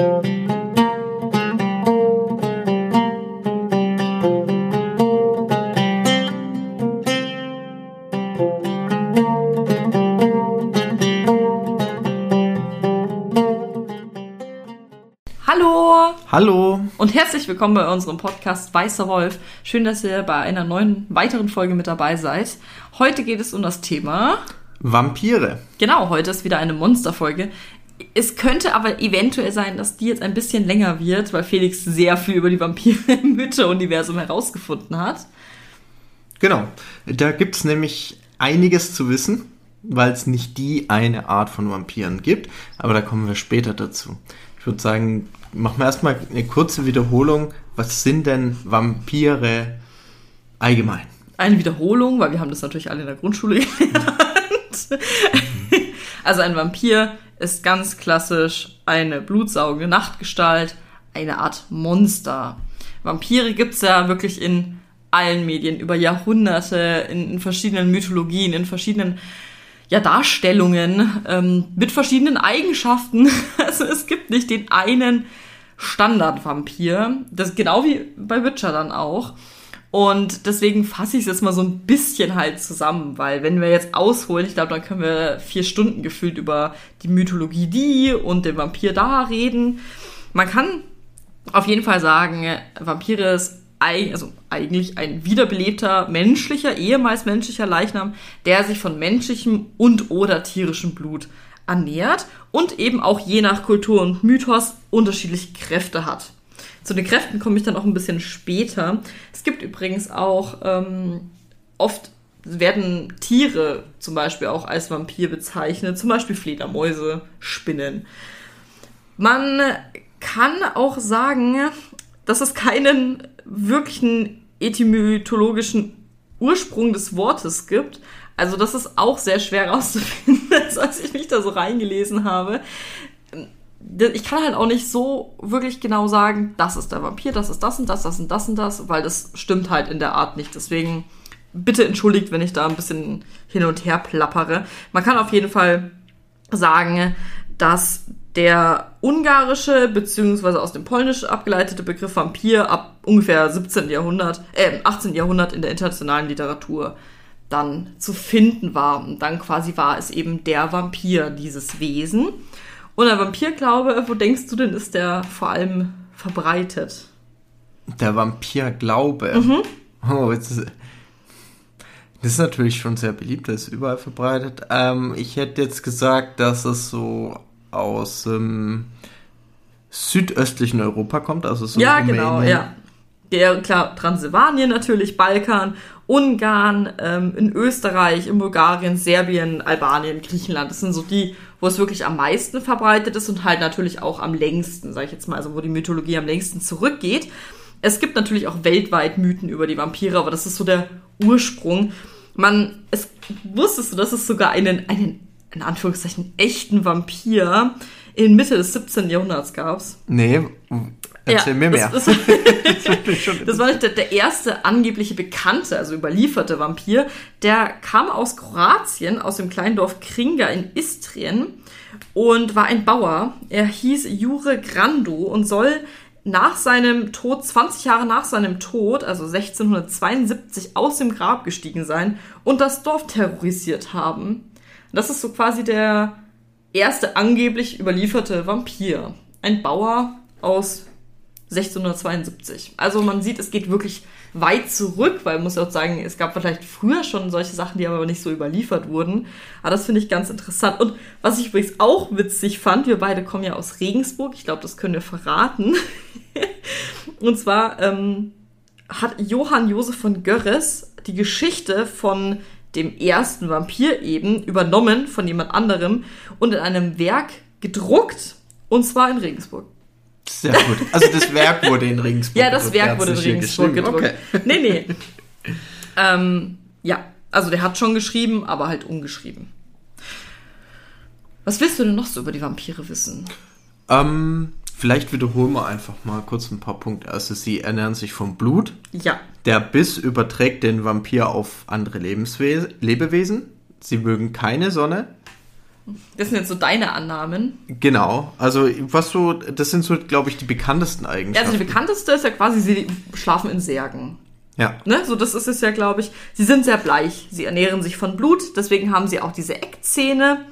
Hallo Hallo. und herzlich willkommen bei unserem Podcast Weißer Wolf. Schön, dass ihr bei einer neuen weiteren Folge mit dabei seid. Heute geht es um das Thema. Vampire. Genau, heute ist wieder eine Monsterfolge. Es könnte aber eventuell sein, dass die jetzt ein bisschen länger wird, weil Felix sehr viel über die Vampire im Mythe-Universum herausgefunden hat. Genau. Da gibt es nämlich einiges zu wissen, weil es nicht die eine Art von Vampiren gibt. Aber da kommen wir später dazu. Ich würde sagen, machen wir erstmal eine kurze Wiederholung. Was sind denn Vampire allgemein? Eine Wiederholung, weil wir haben das natürlich alle in der Grundschule gelernt. Also ein Vampir ist ganz klassisch eine blutsaugende Nachtgestalt, eine Art Monster. Vampire gibt's ja wirklich in allen Medien über Jahrhunderte, in, in verschiedenen Mythologien, in verschiedenen ja, Darstellungen ähm, mit verschiedenen Eigenschaften. Also es gibt nicht den einen Standardvampir. Das genau wie bei Witcher dann auch. Und deswegen fasse ich es jetzt mal so ein bisschen halt zusammen, weil wenn wir jetzt ausholen, ich glaube, dann können wir vier Stunden gefühlt über die Mythologie die und den Vampir da reden. Man kann auf jeden Fall sagen, Vampire ist also eigentlich ein wiederbelebter menschlicher, ehemals menschlicher Leichnam, der sich von menschlichem und oder tierischem Blut ernährt und eben auch je nach Kultur und Mythos unterschiedliche Kräfte hat. Zu den Kräften komme ich dann auch ein bisschen später. Es gibt übrigens auch ähm, oft werden Tiere zum Beispiel auch als Vampir bezeichnet, zum Beispiel Fledermäuse, Spinnen. Man kann auch sagen, dass es keinen wirklichen etymologischen Ursprung des Wortes gibt. Also das ist auch sehr schwer herauszufinden, als ich mich da so reingelesen habe. Ich kann halt auch nicht so wirklich genau sagen, das ist der Vampir, das ist das und das, das und das und das, weil das stimmt halt in der Art nicht. Deswegen bitte entschuldigt, wenn ich da ein bisschen hin und her plappere. Man kann auf jeden Fall sagen, dass der ungarische beziehungsweise aus dem Polnisch abgeleitete Begriff Vampir ab ungefähr 17. Jahrhundert, äh, 18. Jahrhundert in der internationalen Literatur dann zu finden war. Und dann quasi war es eben der Vampir, dieses Wesen. Und der Vampirglaube, wo denkst du denn, ist der vor allem verbreitet? Der Vampirglaube. Mhm. Oh, jetzt ist, das ist natürlich schon sehr beliebt, das ist überall verbreitet. Ähm, ich hätte jetzt gesagt, dass es so aus ähm, südöstlichen Europa kommt, also so ja, Rumänien. genau, ja. Der, klar, Transsilvanien natürlich, Balkan, Ungarn, ähm, in Österreich, in Bulgarien, Serbien, Albanien, Griechenland. Das sind so die, wo es wirklich am meisten verbreitet ist und halt natürlich auch am längsten, sag ich jetzt mal, also wo die Mythologie am längsten zurückgeht. Es gibt natürlich auch weltweit Mythen über die Vampire, aber das ist so der Ursprung. Man, es wusstest du, dass es sogar einen, einen, in Anführungszeichen, echten Vampir in Mitte des 17. Jahrhunderts gab's. Nee, erzähl mir mehr. Das, das, das war der, der erste angebliche bekannte, also überlieferte Vampir. Der kam aus Kroatien, aus dem kleinen Dorf Kringa in Istrien und war ein Bauer. Er hieß Jure Grando und soll nach seinem Tod, 20 Jahre nach seinem Tod, also 1672, aus dem Grab gestiegen sein und das Dorf terrorisiert haben. Das ist so quasi der erste angeblich überlieferte Vampir. Ein Bauer aus 1672. Also man sieht, es geht wirklich weit zurück, weil man muss ja auch sagen, es gab vielleicht früher schon solche Sachen, die aber nicht so überliefert wurden. Aber das finde ich ganz interessant. Und was ich übrigens auch witzig fand, wir beide kommen ja aus Regensburg, ich glaube, das können wir verraten. Und zwar ähm, hat Johann Josef von Görres die Geschichte von dem ersten Vampir eben übernommen von jemand anderem und in einem Werk gedruckt und zwar in Regensburg. Sehr gut. Also das Werk wurde in Regensburg Ja, das gedruckt. Werk wurde in Regensburg geschrieben. gedruckt. Okay. Nee, nee. ähm, ja, also der hat schon geschrieben, aber halt umgeschrieben. Was willst du denn noch so über die Vampire wissen? Ähm, vielleicht wiederholen wir einfach mal kurz ein paar Punkte. Also sie ernähren sich vom Blut. Ja, Der Biss überträgt den Vampir auf andere Lebenswes Lebewesen. Sie mögen keine Sonne. Das sind jetzt so deine Annahmen. Genau. Also, was so, das sind so, glaube ich, die bekanntesten Eigenschaften. Also die bekannteste ist ja quasi, sie schlafen in Särgen. Ja. Ne? So, das ist es ja, glaube ich. Sie sind sehr bleich. Sie ernähren sich von Blut, deswegen haben sie auch diese Eckzähne.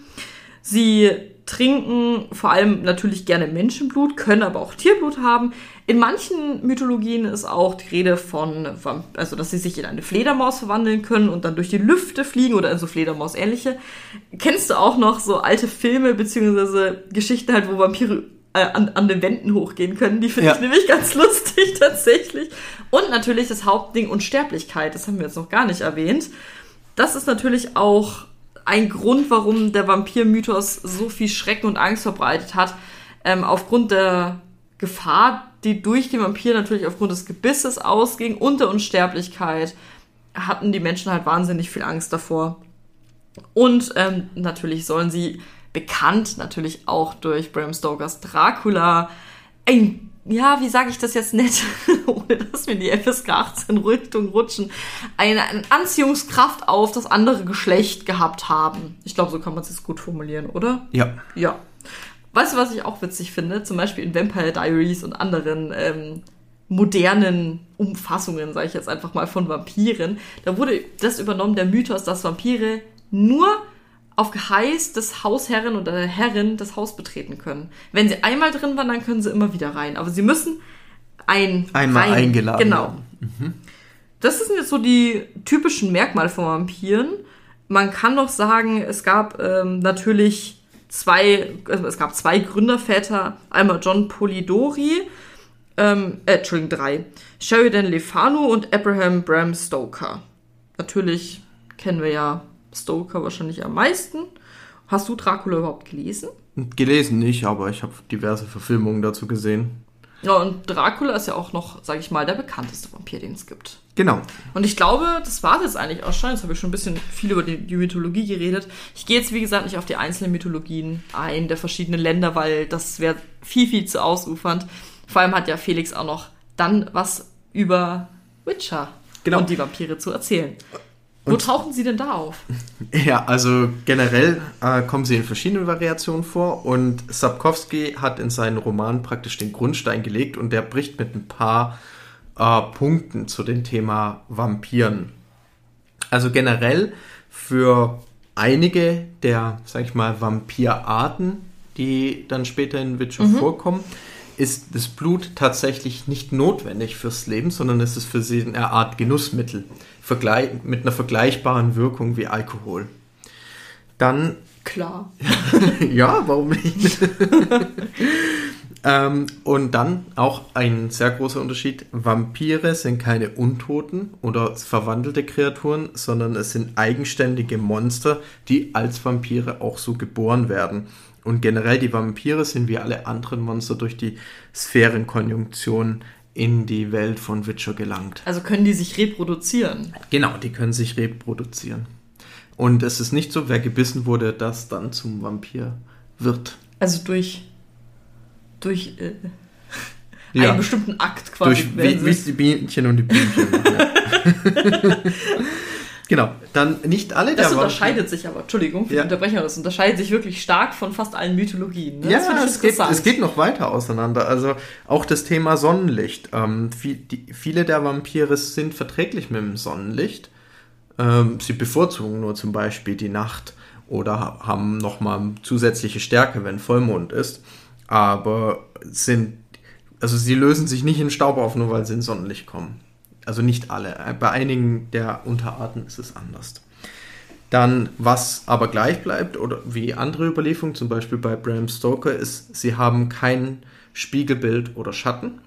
Sie trinken vor allem natürlich gerne Menschenblut, können aber auch Tierblut haben. In manchen Mythologien ist auch die Rede von, also dass sie sich in eine Fledermaus verwandeln können und dann durch die Lüfte fliegen oder in so Fledermaus-ähnliche. Kennst du auch noch so alte Filme beziehungsweise Geschichten halt, wo Vampire äh, an, an den Wänden hochgehen können? Die finde Ja. ich nämlich ganz lustig tatsächlich. Und natürlich das Hauptding Unsterblichkeit, das haben wir jetzt noch gar nicht erwähnt. Das ist natürlich auch ein Grund, warum der Vampir-Mythos so viel Schrecken und Angst verbreitet hat. Ähm, aufgrund der Gefahr, die durch den Vampir natürlich aufgrund des Gebisses ausging und der Unsterblichkeit, hatten die Menschen halt wahnsinnig viel Angst davor. Und ähm, natürlich sollen sie bekannt natürlich auch durch Bram Stokers Dracula ein, ja, wie sage ich das jetzt nett, ohne dass wir in die FSK 18 Richtung rutschen, eine, eine Anziehungskraft auf das andere Geschlecht gehabt haben. Ich glaube, so kann man es jetzt gut formulieren, oder? Ja. Ja. Weißt du, was ich auch witzig finde? Zum Beispiel in Vampire Diaries und anderen ähm, modernen Umfassungen, sage ich jetzt einfach mal, von Vampiren. Da wurde das übernommen, der Mythos, dass Vampire nur auf Geheiß des Hausherren oder der Herrin das Haus betreten können. Wenn sie einmal drin waren, dann können sie immer wieder rein. Aber sie müssen ein Einmal rein. eingeladen Genau. werden. Das sind jetzt so die typischen Merkmale von Vampiren. Man kann noch sagen, es gab ähm, natürlich zwei, also es gab zwei Gründerväter, einmal John Polidori, ähm, äh, Entschuldigung, drei. Sheridan Le Fanu und Abraham Bram Stoker. Natürlich kennen wir ja Stoker wahrscheinlich am meisten. Hast du Dracula überhaupt gelesen? Gelesen nicht, aber ich habe diverse Verfilmungen dazu gesehen. Ja, und Dracula ist ja auch noch, sag ich mal, der bekannteste Vampir, den es gibt. Genau. Und ich glaube, das war jetzt eigentlich auch schon. Jetzt habe ich schon ein bisschen viel über die, die Mythologie geredet. Ich gehe jetzt, wie gesagt, nicht auf die einzelnen Mythologien ein, der verschiedenen Länder, weil das wäre viel, viel zu ausufernd. Vor allem hat ja Felix auch noch dann was über Witcher Genau. und die Vampire zu erzählen. Wo tauchen sie denn da auf? Ja, also generell äh, kommen sie in verschiedenen Variationen vor und Sapkowski hat in seinen Roman praktisch den Grundstein gelegt und der bricht mit ein paar äh, Punkten zu dem Thema Vampiren. Also generell für einige der, sag ich mal, Vampirarten, die dann später in Witcher vorkommen, ist das Blut tatsächlich nicht notwendig fürs Leben, sondern es ist für sie eine Art Genussmittel, mit einer vergleichbaren Wirkung wie Alkohol. Dann, Klar. ja, warum nicht? ähm, und dann auch ein sehr großer Unterschied. Vampire sind keine Untoten oder verwandelte Kreaturen, sondern es sind eigenständige Monster, die als Vampire auch so geboren werden. Und generell die Vampire sind wie alle anderen Monster durch die Sphärenkonjunktion in die Welt von Witcher gelangt. Also können die sich reproduzieren. Genau, die können sich reproduzieren. Und es ist nicht so, wer gebissen wurde, das dann zum Vampir wird. Also durch, durch äh, Ja. einen bestimmten Akt quasi. Durch wie, wie die Bienchen und die Blümchen machen. Ja. genau, dann nicht alle Das der unterscheidet sich aber, Entschuldigung für Ja. die Unterbrechung, das unterscheidet sich wirklich stark von fast allen Mythologien. Ne? Ja, es geht, es geht noch weiter auseinander. Also auch das Thema Sonnenlicht. Ähm, viel, die, viele der Vampire sind verträglich mit dem Sonnenlicht. Ähm, sie bevorzugen nur zum Beispiel die Nacht oder ha- haben nochmal zusätzliche Stärke, wenn Vollmond ist. Aber sind, also sie lösen sich nicht in Staub auf, nur weil sie ins Sonnenlicht kommen. Also nicht alle. Bei einigen der Unterarten ist es anders. Dann, was aber gleich bleibt, oder wie andere Überlieferungen, zum Beispiel bei Bram Stoker, ist, sie haben kein Spiegelbild oder Schatten.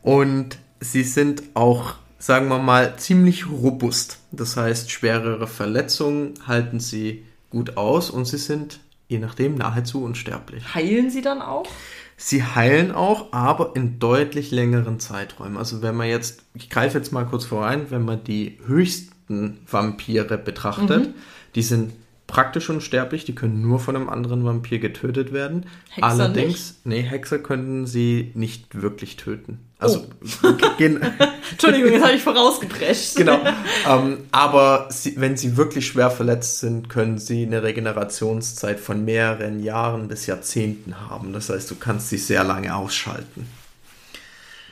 Und sie sind auch, sagen wir mal, ziemlich robust. Das heißt, schwerere Verletzungen halten sie gut aus und sie sind, je nachdem, nahezu unsterblich. Heilen sie dann auch? Sie heilen auch, aber in deutlich längeren Zeiträumen. Also wenn man jetzt, ich greife jetzt mal kurz vorein, wenn man die höchsten Vampire betrachtet, die sind praktisch unsterblich, die können nur von einem anderen Vampir getötet werden. Hexer Allerdings, nicht? nee, Hexer können sie nicht wirklich töten. Also, Oh. Entschuldigung, jetzt habe ich vorausgeprescht. genau. ähm, aber sie, wenn sie wirklich schwer verletzt sind, können sie eine Regenerationszeit von mehreren Jahren bis Jahrzehnten haben. Das heißt, du kannst sie sehr lange ausschalten.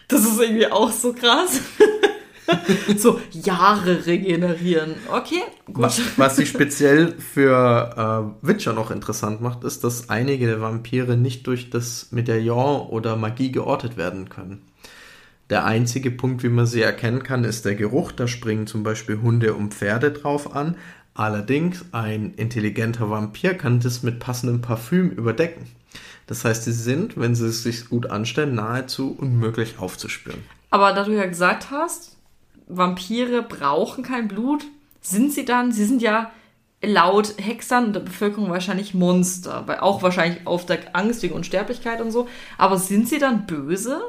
Das ist irgendwie auch so krass. so Jahre regenerieren. Okay, gut. Was, was sie speziell für äh, Witcher noch interessant macht, ist, dass einige der Vampire nicht durch das Medaillon oder Magie geortet werden können. Der einzige Punkt, wie man sie erkennen kann, ist der Geruch. Da springen zum Beispiel Hunde und Pferde drauf an. Allerdings, ein intelligenter Vampir kann das mit passendem Parfüm überdecken. Das heißt, sie sind, wenn sie es sich gut anstellen, nahezu unmöglich aufzuspüren. Aber da du ja gesagt hast, Vampire brauchen kein Blut, sind sie dann, sie sind ja laut Hexern und der Bevölkerung wahrscheinlich Monster, weil auch wahrscheinlich auf der Angst wegen Unsterblichkeit und so. Aber sind sie dann böse?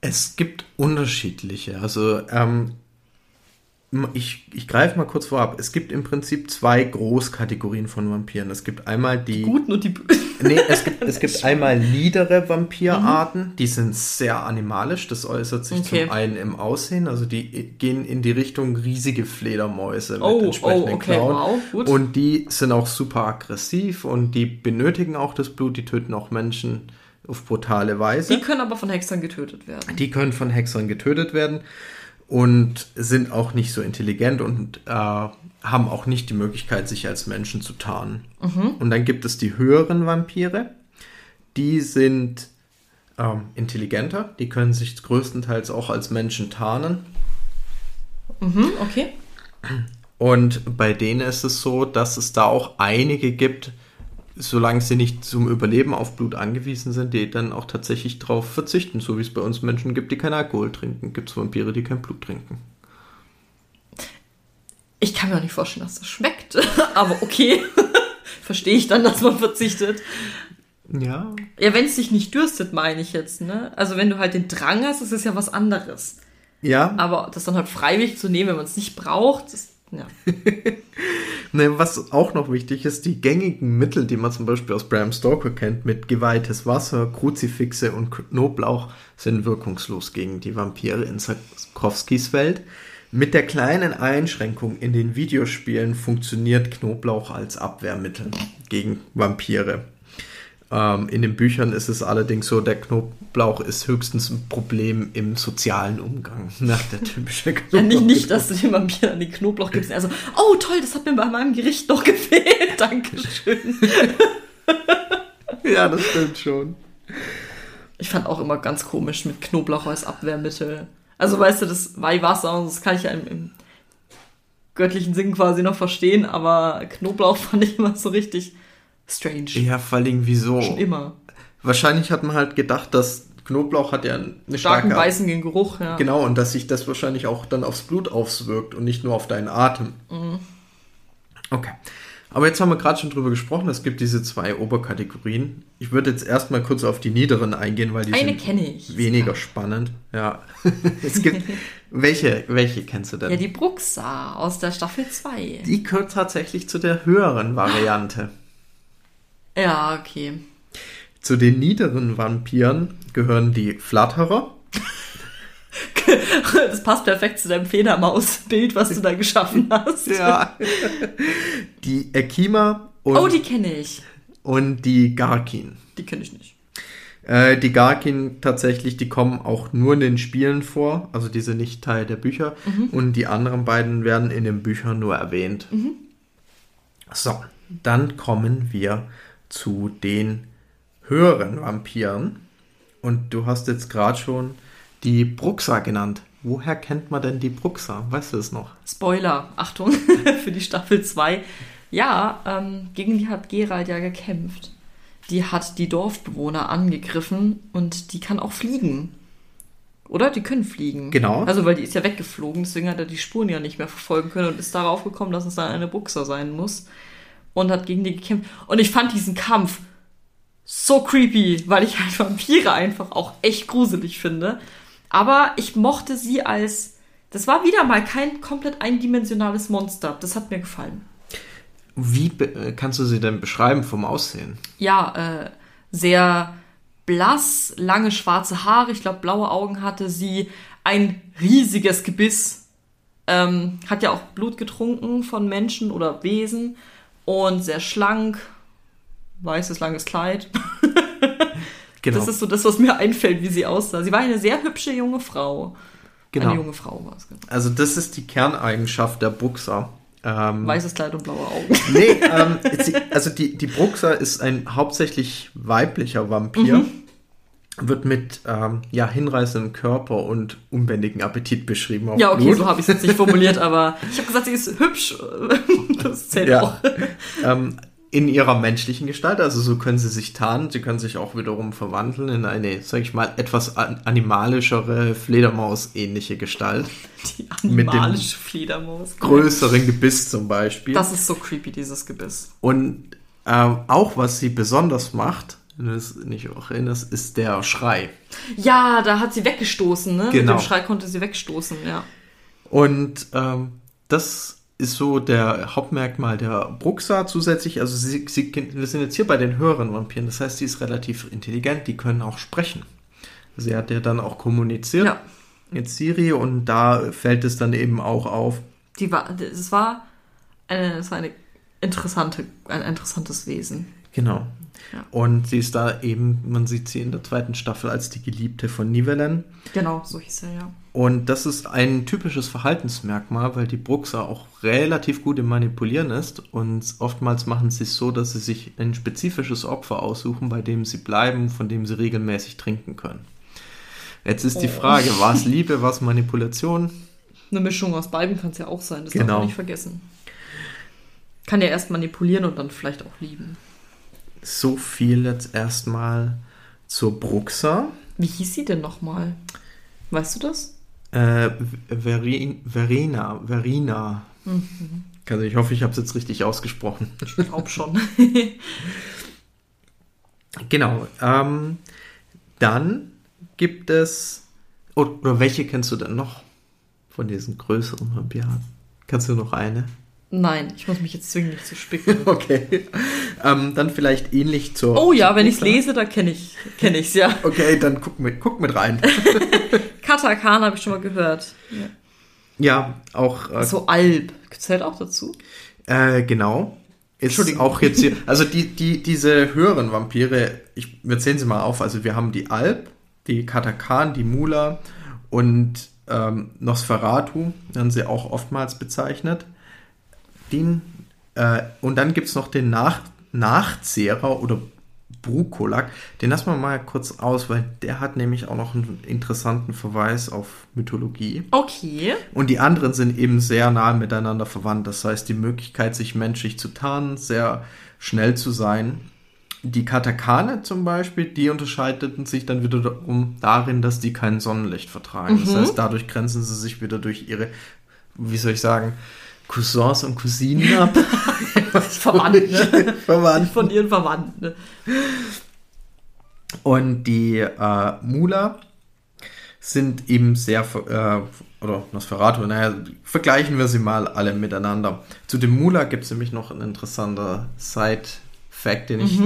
Es gibt unterschiedliche. Also ähm, ich, ich greife mal kurz vorab. Es gibt im Prinzip zwei Großkategorien von Vampiren. Es gibt einmal die. Guten und die Bösen. Nee, es gibt, es gibt einmal niedere Vampirarten, die sind sehr animalisch. Das äußert sich Okay. zum einen im Aussehen, also die gehen in die Richtung riesige Fledermäuse Oh, mit entsprechenden oh, okay, Klauen. wow, gut. Und die sind auch super aggressiv und die benötigen auch das Blut, die töten auch Menschen auf brutale Weise. Die können aber von Hexern getötet werden. Die können von Hexern getötet werden und sind auch nicht so intelligent und äh, haben auch nicht die Möglichkeit, sich als Menschen zu tarnen. Und dann gibt es die höheren Vampire. Die sind ähm, intelligenter, die können sich größtenteils auch als Menschen tarnen. Mhm, okay. Und bei denen ist es so, dass es da auch einige gibt, solange sie nicht zum Überleben auf Blut angewiesen sind, die dann auch tatsächlich darauf verzichten, so wie es bei uns Menschen gibt, die keinen Alkohol trinken. Gibt es Vampire, die kein Blut trinken. Ich kann mir auch nicht vorstellen, dass das schmeckt. aber okay. Verstehe ich dann, dass man verzichtet. Ja. Ja, wenn es dich nicht dürstet, meine ich jetzt, ne? Also wenn du halt den Drang hast, das ist ja was anderes. Ja, Aber das dann halt freiwillig zu nehmen, wenn man es nicht braucht, ist, ja. ne, was auch noch wichtig ist, die gängigen Mittel, die man zum Beispiel aus Bram Stoker kennt, mit geweihtes Wasser, Kruzifixe und Knoblauch, sind wirkungslos gegen die Vampire in Sarkowskis Welt. Mit der kleinen Einschränkung in den Videospielen funktioniert Knoblauch als Abwehrmittel gegen Vampire. Ähm, in den Büchern ist es allerdings so, der Knoblauch ist höchstens ein Problem im sozialen Umgang. Nach der typische ja Knoblauch. nicht, nicht, dass du dem Vampir an den Knoblauch gibst. Also, oh toll, das hat mir bei meinem Gericht noch gefehlt. Dankeschön. Ja, das stimmt schon. Ich fand auch immer ganz komisch mit Knoblauch als Abwehrmittel. Also, weißt du, das Weihwasser das kann ich ja im, im göttlichen Sinn quasi noch verstehen, aber Knoblauch fand ich immer so richtig strange. Ja, vor allem wieso? Schon immer. Wahrscheinlich hat man halt gedacht, dass Knoblauch hat ja eine Starken starke beißenden Geruch, ja. Genau, und dass sich das wahrscheinlich auch dann aufs Blut auswirkt und nicht nur auf deinen Atem. Mhm. Okay. Aber jetzt haben wir gerade schon drüber gesprochen, es gibt diese zwei Oberkategorien. Ich würde jetzt erstmal kurz auf die niederen eingehen, weil die Eine sind weniger spannend. Ja. es gibt. welche, welche kennst du denn? Ja, die Bruxa aus der Staffel 2. die gehört tatsächlich zu der höheren Variante. Ja, okay. Zu den niederen Vampiren gehören die Flatterer. Das passt perfekt zu deinem Fledermaus-Bild, was du da geschaffen hast. Ja. die Ekima und, Oh, die kenne ich. und die Garkin. Die kenne ich nicht. Äh, die Garkin tatsächlich, die kommen auch nur in den Spielen vor, also die sind nicht Teil der Bücher. Und die anderen beiden werden in den Büchern nur erwähnt. So, dann kommen wir zu den höheren Vampiren. Und du hast jetzt gerade schon die Bruxa genannt. Woher kennt man denn die Bruxa? Weißt du es noch? Spoiler, Achtung, für die Staffel 2. Ja, ähm, gegen die hat Gerald ja gekämpft. Die hat die Dorfbewohner angegriffen und die kann auch fliegen. Oder? Die können fliegen. Genau. Also, weil die ist ja weggeflogen, deswegen hat er die Spuren ja nicht mehr verfolgen können und ist darauf gekommen, dass es dann eine Buchser sein muss. Und hat gegen die gekämpft. Und ich fand diesen Kampf so creepy, weil ich halt Vampire einfach auch echt gruselig finde. Aber ich mochte sie als. Das war wieder mal kein komplett eindimensionales Monster. Das hat mir gefallen. Wie äh, kannst du sie denn beschreiben vom Aussehen? Ja, äh, sehr blass, lange schwarze Haare, ich glaube blaue Augen hatte sie, ein riesiges Gebiss, ähm, hat ja auch Blut getrunken von Menschen oder Wesen und sehr schlank, weißes langes Kleid. Genau. Das ist so das, was mir einfällt, wie sie aussah. Sie war eine sehr hübsche junge Frau. Genau. Eine junge Frau war es. genau. also das ist die Kerneigenschaft der Bruxer. Ähm, Weißes Kleid und blaue Augen. nee, ähm, also die, die Bruxer ist ein hauptsächlich weiblicher Vampir. Mhm. Wird mit ähm, ja, hinreißendem Körper und unbändigen Appetit beschrieben. Ja, okay, Blut. so habe ich es jetzt nicht formuliert, aber ich habe gesagt, sie ist hübsch. Das zählt Ja. auch. ähm, in ihrer menschlichen Gestalt, also so können sie sich tarnen, sie können sich auch wiederum verwandeln in eine, sag ich mal, etwas an- animalischere, Fledermaus-ähnliche Gestalt. Die Mit dem animalische Fledermaus. Größeren Gebiss zum Beispiel. Das ist so creepy, dieses Gebiss. Und ähm, auch was sie besonders macht, wenn du es nicht auch erinnerst, ist der Schrei. Ja, da hat sie weggestoßen, ne? Mit Genau. dem Schrei konnte sie wegstoßen, ja. Und ähm, das ist so der Hauptmerkmal der Bruxa zusätzlich. Also sie, sie, wir sind jetzt hier bei den höheren Vampiren, das heißt, sie ist relativ intelligent, die können auch sprechen. Sie hat ja dann auch kommuniziert Ja. mit Siri und da fällt es dann eben auch auf. Die war, es war eine, es war eine interessante, ein interessantes Wesen. Genau. Ja. Und sie ist da eben, man sieht sie in der zweiten Staffel als die Geliebte von Nivellen. Genau, so hieß er, ja. Und das ist ein typisches Verhaltensmerkmal, weil die Bruxa auch relativ gut im Manipulieren ist. Und oftmals machen sie es so, dass sie sich ein spezifisches Opfer aussuchen, bei dem sie bleiben, von dem sie regelmäßig trinken können. Jetzt ist die Oh. Frage, war es Liebe, war es Manipulation? Eine Mischung aus beiden kann es ja auch sein, das darf Genau. man nicht vergessen. Kann ja erst manipulieren und dann vielleicht auch lieben. So viel jetzt erstmal zur Bruxa. Wie hieß sie denn nochmal? Weißt du das? Äh, Verin, Verena, Verina. Also ich hoffe, ich habe es jetzt richtig ausgesprochen. Ich glaube schon. Genau. Ähm, dann gibt es. Oder welche kennst du denn noch von diesen größeren Vampiren? Kannst du noch eine? Nein, ich muss mich jetzt zwingen, nicht zu spicken. Okay. Ähm, dann vielleicht ähnlich zur. Oh ja, zur wenn ich es lese, da kenne ich kenne ich's ja. Okay, dann guck mit, guck mit rein. Katakan habe ich schon mal gehört. Ja. ja, auch. Äh, So Alb. Zählt auch dazu? Äh, genau. Ist Entschuldigung. auch jetzt hier, also die, die, diese höheren Vampire, ich, wir zählen sie mal auf. Also wir haben die Alp, die Katakan, die Mula und ähm, Nosferatu, werden sie auch oftmals bezeichnet. Den, äh, und dann gibt es noch den Nach Nachzehrer oder Brukolak. Den lassen wir mal kurz aus, weil der hat nämlich auch noch einen interessanten Verweis auf Mythologie. Okay. Und die anderen sind eben sehr nah miteinander verwandt. Das heißt, die Möglichkeit, sich menschlich zu tarnen, sehr schnell zu sein. Die Katakane zum Beispiel, die unterscheideten sich dann wiederum darin, dass die kein Sonnenlicht vertragen. Das heißt, dadurch grenzen sie sich wieder durch ihre, wie soll ich sagen, Cousins und Cousinen ab. Verwandt, ne? Verwandt. Von ihren Verwandten. ne? Und die äh, Mula sind eben sehr, äh, oder Nosferatu, naja, vergleichen wir sie mal alle miteinander. Zu dem Mula gibt es nämlich noch ein interessanter Side-Fact, den ich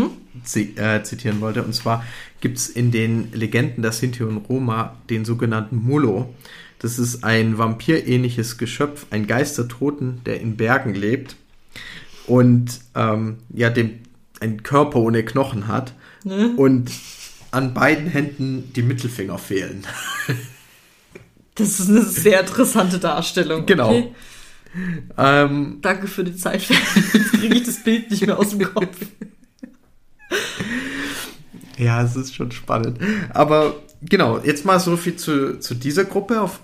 zi äh, zitieren wollte. Und zwar gibt es in den Legenden der Sinti und Roma den sogenannten Mullo. Das ist ein vampirähnliches Geschöpf, ein Geist der Toten, der in Bergen lebt und ähm, ja, dem einen Körper ohne Knochen hat Ne? und an beiden Händen die Mittelfinger fehlen. Das ist eine sehr interessante Darstellung. Genau. Okay. ähm, Danke für die Zeit. Jetzt kriege ich das Bild nicht mehr aus dem Kopf. ja, es ist schon spannend. Aber genau, jetzt mal so viel zu, zu dieser Gruppe. Auf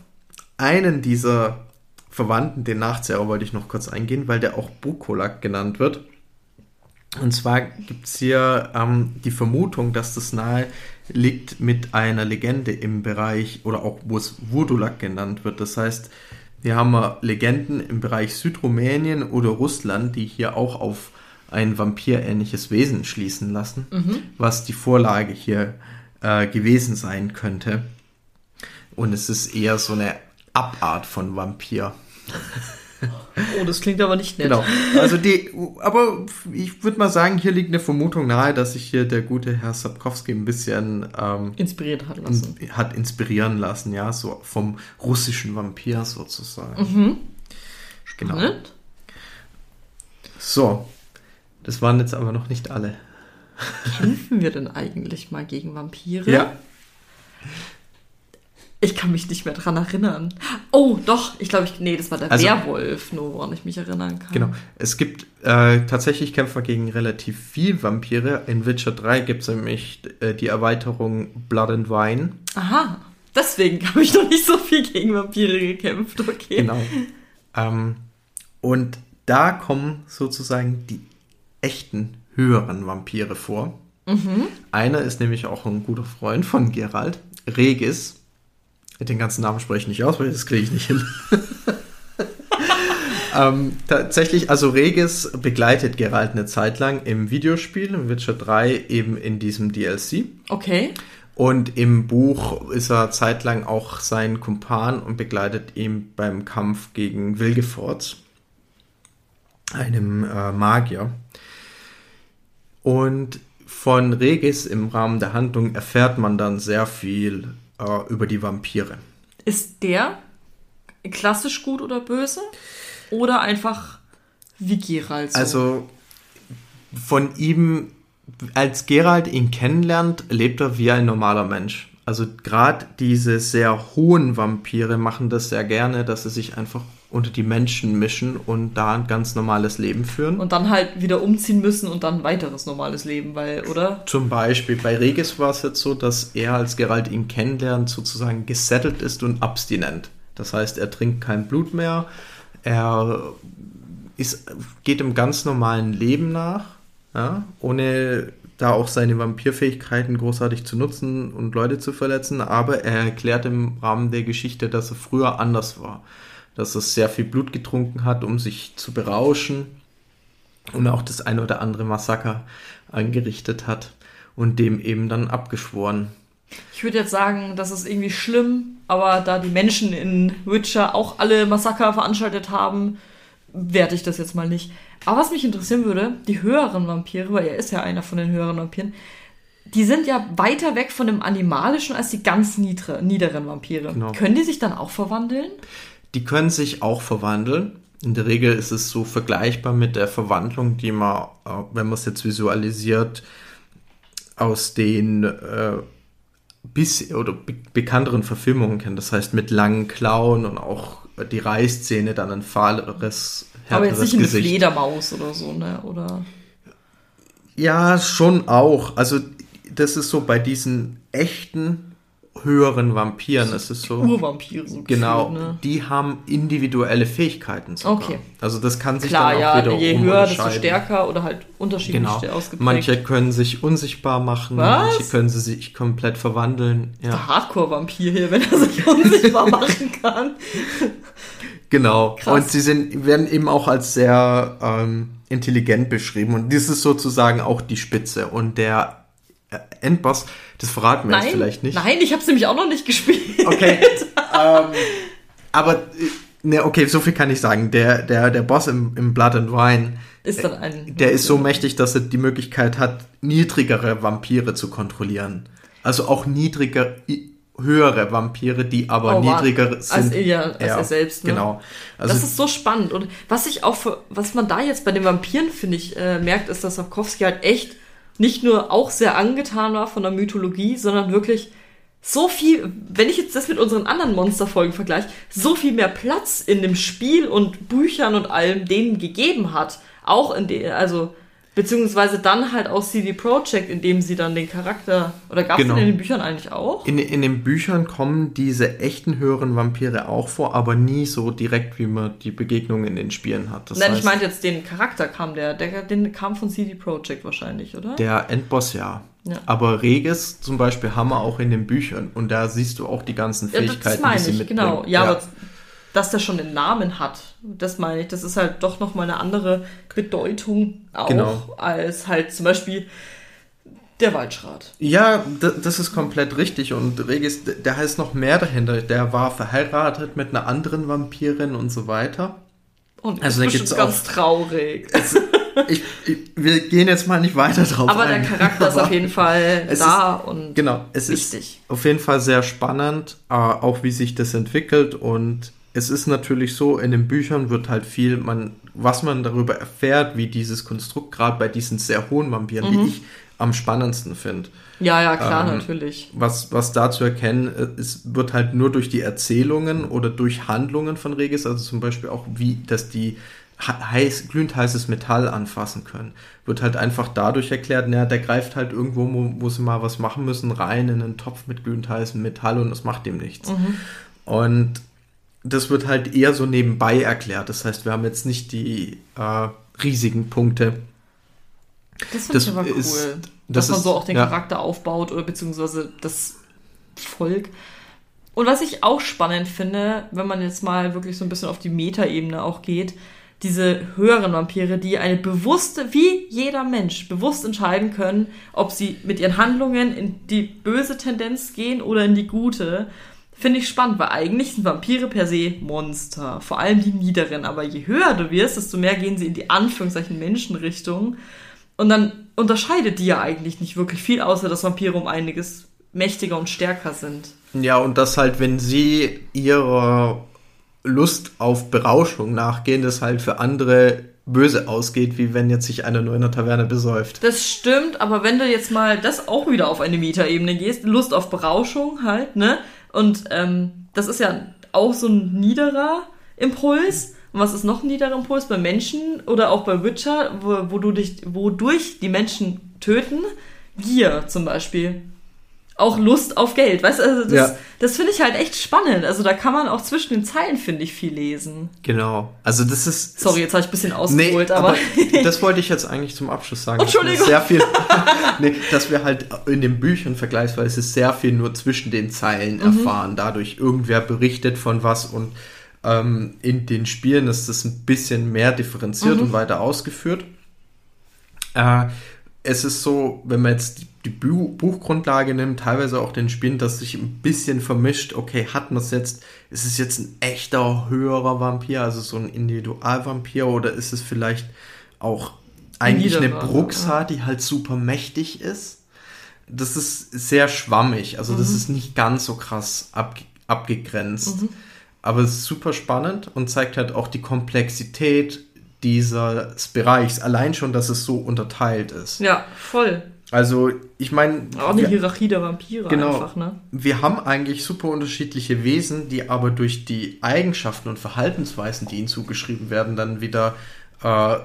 einen dieser Verwandten, den Nachzehrer, wollte ich noch kurz eingehen, weil der auch Bukolak genannt wird. Und zwar gibt es hier ähm, die Vermutung, dass das nahe liegt mit einer Legende im Bereich, oder auch wo es Vurdulak genannt wird. Das heißt, wir haben äh, Legenden im Bereich Südrumänien oder Russland, die hier auch auf ein vampirähnliches Wesen schließen lassen, was die Vorlage hier äh, gewesen sein könnte. Und es ist eher so eine Abart von Vampir. Oh, das klingt aber nicht nett. Genau. Also die, aber ich würde mal sagen, hier liegt eine Vermutung nahe, dass sich hier der gute Herr Sapkowski ein bisschen ähm, Inspiriert hat lassen. hat inspirieren lassen, ja, so vom russischen Vampir sozusagen. Genau. Spannend. So, das waren jetzt aber noch nicht alle. Kämpfen wir denn eigentlich mal gegen Vampire? Ja, Ich kann mich nicht mehr dran erinnern. Oh, doch. Ich glaube, ich, nee, das war der Also- Werwolf, nur woran ich mich erinnern kann. genau. Es gibt äh, tatsächlich Kämpfer gegen relativ viel Vampire. In Witcher 3 gibt es nämlich äh, die Erweiterung Blood and Wine. Aha. Deswegen habe ich noch nicht so viel gegen Vampire gekämpft. Okay. Genau. ähm, und da kommen sozusagen die echten höheren Vampire vor. Einer ist nämlich auch ein guter Freund von Geralt, Regis. Den ganzen Namen spreche ich nicht aus, weil das kriege ich nicht hin. ähm, tatsächlich, also Regis begleitet Geralt eine Zeit lang im Videospiel, in Witcher 3 eben in diesem DLC. Okay. Und im Buch ist er zeitlang auch sein Kumpan und begleitet ihn beim Kampf gegen Wilgefortz, einem äh, Magier. Und von Regis im Rahmen der Handlung erfährt man dann sehr viel äh, über die Vampire. Ist der klassisch gut oder böse? Oder einfach wie Geralt so? Also von ihm, als Geralt ihn kennenlernt, lebt er wie ein normaler Mensch. Also gerade diese sehr hohen Vampire machen das sehr gerne, dass sie sich einfach unter die Menschen mischen und da ein ganz normales Leben führen. Und dann halt wieder umziehen müssen und dann ein weiteres normales Leben, weil, oder? Zum Beispiel bei Regis war es jetzt so, dass er, als Geralt ihn kennenlernt, sozusagen gesettelt ist und abstinent. Das heißt, er trinkt kein Blut mehr, er ist, geht im ganz normalen Leben nach, ja, ohne da auch seine Vampirfähigkeiten großartig zu nutzen und Leute zu verletzen, aber er erklärt im Rahmen der Geschichte, dass er früher anders war. Dass er sehr viel Blut getrunken hat, um sich zu berauschen und auch das ein oder andere Massaker angerichtet hat und dem eben dann abgeschworen. Ich würde jetzt sagen, das ist irgendwie schlimm, aber da die Menschen in Witcher auch alle Massaker veranstaltet haben, werte ich das jetzt mal nicht. Aber was mich interessieren würde, die höheren Vampire, weil er ist ja einer von den höheren Vampiren, die sind ja weiter weg von dem Animalischen als die ganz niedre, niederen Vampire. Genau. Können die sich dann auch verwandeln? Die können sich auch verwandeln. In der Regel ist es so vergleichbar mit der Verwandlung, die man, äh, wenn man es jetzt visualisiert, aus den äh, bis oder be bekannteren Verfilmungen kennt. Das heißt mit langen Klauen und auch die Reißzähne dann ein fahleres, Aber jetzt härteres nicht eine Gesicht. Fledermaus oder so, ne? Oder. Ja, schon auch. Also das ist so bei diesen echten höheren Vampiren, es ist so. Urvampire so Genau, gefühlt, ne? die haben individuelle Fähigkeiten sogar. Okay. Also das kann sich Klar, dann auch ja, wiederum je höher, desto stärker oder halt unterschiedlich Genau. ausgeprägt. Manche können sich unsichtbar machen, Was? manche können sie sich komplett verwandeln. Ja, Der Hardcore-Vampir hier, wenn er sich unsichtbar machen kann. genau. Krass. Und sie sind, werden eben auch als sehr ähm, intelligent beschrieben. Und das ist sozusagen auch die Spitze. Und der äh, Endboss, das verraten wir jetzt Nein, vielleicht nicht. nein, ich hab's nämlich auch noch nicht gespielt. Okay. ähm, aber, äh, ne, okay, so viel kann ich sagen. Der, der, der Boss im, im Blood and Wine, Ist dann ein. der ist so mächtig, dass er die Möglichkeit hat, niedrigere Vampire zu kontrollieren. Also auch niedriger, höhere Vampire, die aber Oh, niedriger Als sind. er- als er selbst, ne? Genau. Also, das ist so spannend. Und was ich auch für, was man da jetzt bei den Vampiren, finde ich, äh, merkt, ist, dass Sapkowski halt echt nicht nur auch sehr angetan war von der Mythologie, sondern wirklich so viel, wenn ich jetzt das mit unseren anderen Monsterfolgen vergleiche, so viel mehr Platz in dem Spiel und Büchern und allem denen gegeben hat. Auch in den, also, beziehungsweise dann halt aus CD Projekt, in dem sie dann den Charakter, oder gab es Genau. den in den Büchern eigentlich auch? in, in den Büchern kommen diese echten höheren Vampire auch vor, aber nie so direkt, wie man die Begegnungen in den Spielen hat. Das Nein, heißt, ich meinte jetzt den Charakter kam der, der, den kam von CD Projekt wahrscheinlich, oder? Der Endboss ja. Ja. Aber Regis zum Beispiel haben wir auch in den Büchern und da siehst du auch die ganzen Ja, Fähigkeiten, das meine die sie ich, mitbringen. genau. Ja, aber dass der schon den Namen hat, das meine ich. Das ist halt doch nochmal eine andere Bedeutung auch Genau. als halt zum Beispiel der Waldschrat. Ja, das ist komplett richtig. Und Regis, der heißt noch mehr dahinter. Der war verheiratet mit einer anderen Vampirin und so weiter. Und Also da ist gibt's bestimmt ganz traurig. Ich, ich, wir gehen jetzt mal nicht weiter drauf Aber der ein. Charakter ist auf jeden Fall Es da und Genau, es wichtig. ist auf jeden Fall sehr spannend, äh, auch wie sich das entwickelt und es ist natürlich so, in den Büchern wird halt viel, man, was man darüber erfährt, wie dieses Konstrukt gerade bei diesen sehr hohen Vampiren, Mhm. die ich am spannendsten finde. Ja, ja, klar, Ähm, natürlich. Was, was da zu erkennen, äh, es wird halt nur durch die Erzählungen oder durch Handlungen von Regis, also zum Beispiel auch wie, dass die he- heiß, glühend heißes Metall anfassen können, wird halt einfach dadurch erklärt, naja, der greift halt irgendwo, wo, wo sie mal was machen müssen, rein in einen Topf mit glühend heißem Metall und es macht dem nichts. Und das wird halt eher so nebenbei erklärt. Das heißt, wir haben jetzt nicht die äh, riesigen Punkte. Das finde ich aber cool. ist- dass das man ist- so auch den ja. Charakter aufbaut oder beziehungsweise das Volk. Und was ich auch spannend finde, wenn man jetzt mal wirklich so ein bisschen auf die Metaebene auch geht, diese höheren Vampire, die eine bewusste, wie jeder Mensch, bewusst entscheiden können, ob sie mit ihren Handlungen in die böse Tendenz gehen oder in die gute, finde ich spannend, weil eigentlich sind Vampire per se Monster, vor allem die niederen, aber je höher du wirst, desto mehr gehen sie in die Anführungszeichen Menschenrichtung und dann unterscheidet die ja eigentlich nicht wirklich viel, außer dass Vampire um einiges mächtiger und stärker sind. Ja, und das halt, wenn sie ihrer Lust auf Berauschung nachgehen, das halt für andere böse ausgeht, wie wenn jetzt sich einer nur in der Taverne besäuft. Das stimmt, aber wenn du jetzt mal das auch wieder auf eine Metaebene gehst, Lust auf Berauschung halt, ne? Und ähm, das ist ja auch so ein niederer Impuls. Und was ist noch ein niederer Impuls bei Menschen oder auch bei Witcher, wo, wo du dich, wodurch die Menschen töten? Gier zum Beispiel. Auch Lust auf Geld, weißt du? Also das, Ja. das finde ich halt echt spannend. Also da kann man auch zwischen den Zeilen, finde ich, viel lesen. Genau. Also das ist. Sorry, jetzt habe ich ein bisschen Nee, ausgeholt, aber aber, das wollte ich jetzt eigentlich zum Abschluss sagen. dass wir Entschuldigung. Sehr viel, nee, dass wir halt in den Büchern vergleichsweise sehr viel nur zwischen den Zeilen Mhm. erfahren. Dadurch irgendwer berichtet von was und ähm, in den Spielen ist das ein bisschen mehr differenziert Mhm. und weiter ausgeführt. Äh, es ist so, wenn man jetzt die, die Bu Buchgrundlage nimmt, teilweise auch den Spielen, dass sich ein bisschen vermischt, okay, hat man es jetzt, ist es jetzt ein echter höherer Vampir, also so ein Individualvampir, oder ist es vielleicht auch eigentlich eine Bruxa, die halt super mächtig ist? Das ist sehr schwammig, also das ist nicht ganz so krass abge abgegrenzt. Aber es ist super spannend und zeigt halt auch die Komplexität dieses Bereichs. Allein schon, dass es so unterteilt ist. ja, voll. Also, ich meine, Auch eine wir, Hierarchie der Vampire Genau. einfach, ne? wir haben eigentlich super unterschiedliche Wesen, die aber durch die Eigenschaften und Verhaltensweisen, die ihnen zugeschrieben werden, dann wieder äh,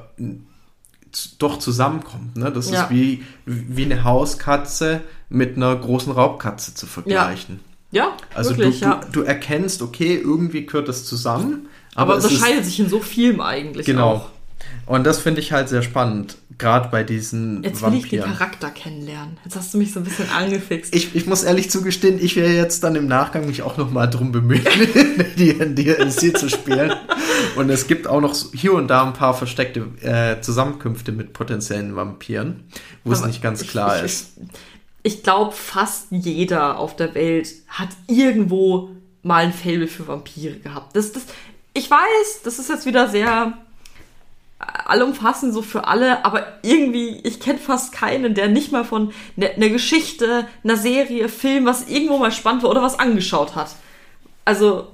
doch zusammenkommt. Ne? Das Ja. ist wie, wie eine Hauskatze mit einer großen Raubkatze zu vergleichen. Ja, Also wirklich, du, ja. du, du erkennst, okay, irgendwie gehört das zusammen. Aber, ist- unterscheidet sich in so vielem eigentlich Genau. auch. Und das finde ich halt sehr spannend, gerade bei diesen Jetzt will ich den Vampiren. Charakter kennenlernen. Jetzt hast du mich so ein bisschen angefixt. Ich, ich muss ehrlich zugestehen, ich werde jetzt dann im Nachgang mich auch noch mal drum bemühen, die in DLC zu spielen. Und es gibt auch noch hier und da ein paar versteckte äh, Zusammenkünfte mit potenziellen Vampiren, wo es nicht ganz klar ich, ist. Ich, ich glaube, fast jeder auf der Welt hat irgendwo mal ein Fable für Vampire gehabt. Das, das, ich weiß, das ist jetzt wieder sehr äh, allumfassend so für alle, aber irgendwie, ich kenne fast keinen, der nicht mal von einer ne Geschichte, einer Serie, Film, was irgendwo mal spannend war oder was angeschaut hat. Also,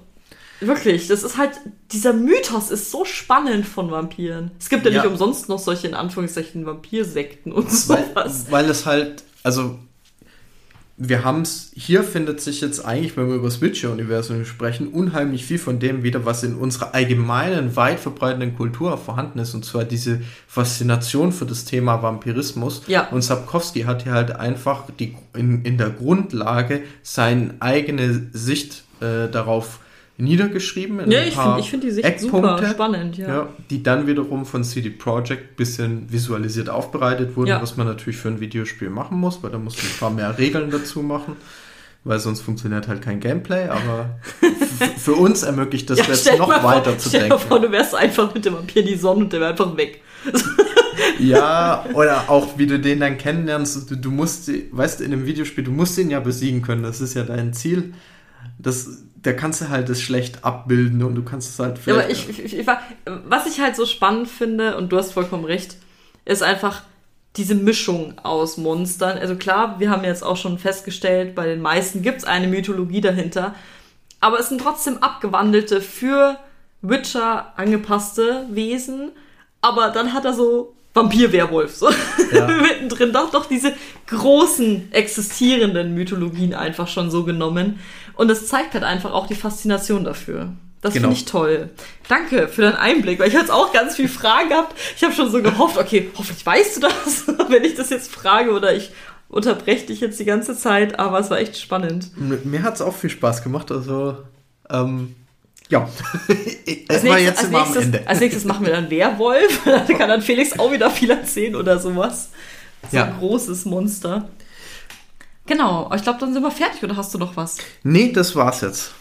wirklich, das ist halt, dieser Mythos ist so spannend von Vampiren. Es gibt ja, Ja. nicht umsonst noch solche, in Anführungszeichen, Vampirsekten und Weil, sowas. weil es halt, also wir haben es, hier findet sich jetzt eigentlich, wenn wir über das Witcher-Universum sprechen, unheimlich viel von dem wieder, was in unserer allgemeinen, weit verbreiteten Kultur vorhanden ist, und zwar diese Faszination für das Thema Vampirismus. Ja. Und Sapkowski hat hier halt einfach die, in, in der Grundlage seine eigene Sicht äh, darauf niedergeschrieben. in Ja, ein ich finde find die Sicht super spannend, ja. Ja, die dann wiederum von CD Projekt bisschen visualisiert aufbereitet wurden, Ja. was man natürlich für ein Videospiel machen muss, weil da muss man ein paar mehr Regeln dazu machen, weil sonst funktioniert halt kein Gameplay, aber für uns ermöglicht das jetzt stell noch weiter vor, zu stell denken. vor, du wärst einfach mit dem Vampir die Sonne und der wäre einfach weg. Ja, oder auch wie du den dann kennenlernst, du, du musst, weißt du, in einem Videospiel, du musst ihn ja besiegen können, das ist ja dein Ziel. Das, da kannst du halt das schlecht abbilden und du kannst es halt Ja, aber ich, ich, ich, war- was ich halt so spannend finde, und du hast vollkommen recht, ist einfach diese Mischung aus Monstern. Also klar, wir haben jetzt auch schon festgestellt, bei den meisten gibt es eine Mythologie dahinter, aber es sind trotzdem abgewandelte, für Witcher angepasste Wesen, aber dann hat er so Vampir-Werwolf, so Ja. mittendrin doch doch diese großen existierenden Mythologien einfach schon so genommen. Und das zeigt halt einfach auch die Faszination dafür. Das Genau. finde ich toll. Danke für deinen Einblick, weil ich hatte auch ganz viel Fragen gehabt. Ich habe schon so gehofft, okay, hoffentlich weißt du das, wenn ich das jetzt frage oder ich unterbreche dich jetzt die ganze Zeit, aber es war echt spannend. Mir hat es auch viel Spaß gemacht, also ähm, ja. Als es war nächstes, jetzt als, immer am nächstes, Ende. als nächstes machen wir dann Werwolf. Da kann dann Felix auch wieder viel erzählen oder sowas. So Ja. ein großes Monster. Genau, ich glaube, dann sind wir fertig oder hast du noch was? Nee, das war's jetzt.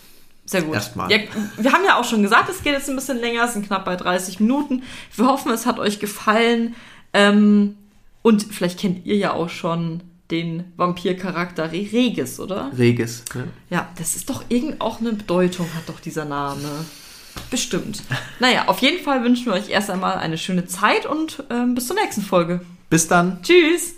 Sehr gut. Erstmal. Ja, wir haben ja auch schon gesagt, es geht jetzt ein bisschen länger, es sind knapp bei 30 Minuten. Wir hoffen, es hat euch gefallen. Ähm, und vielleicht kennt ihr ja auch schon den Vampircharakter Re- Regis, oder? Regis. Ne? Ja, das ist doch irgend auch eine Bedeutung, hat doch dieser Name. Bestimmt. Naja, auf jeden Fall wünschen wir euch erst einmal eine schöne Zeit und ähm, bis zur nächsten Folge. Bis dann. Tschüss!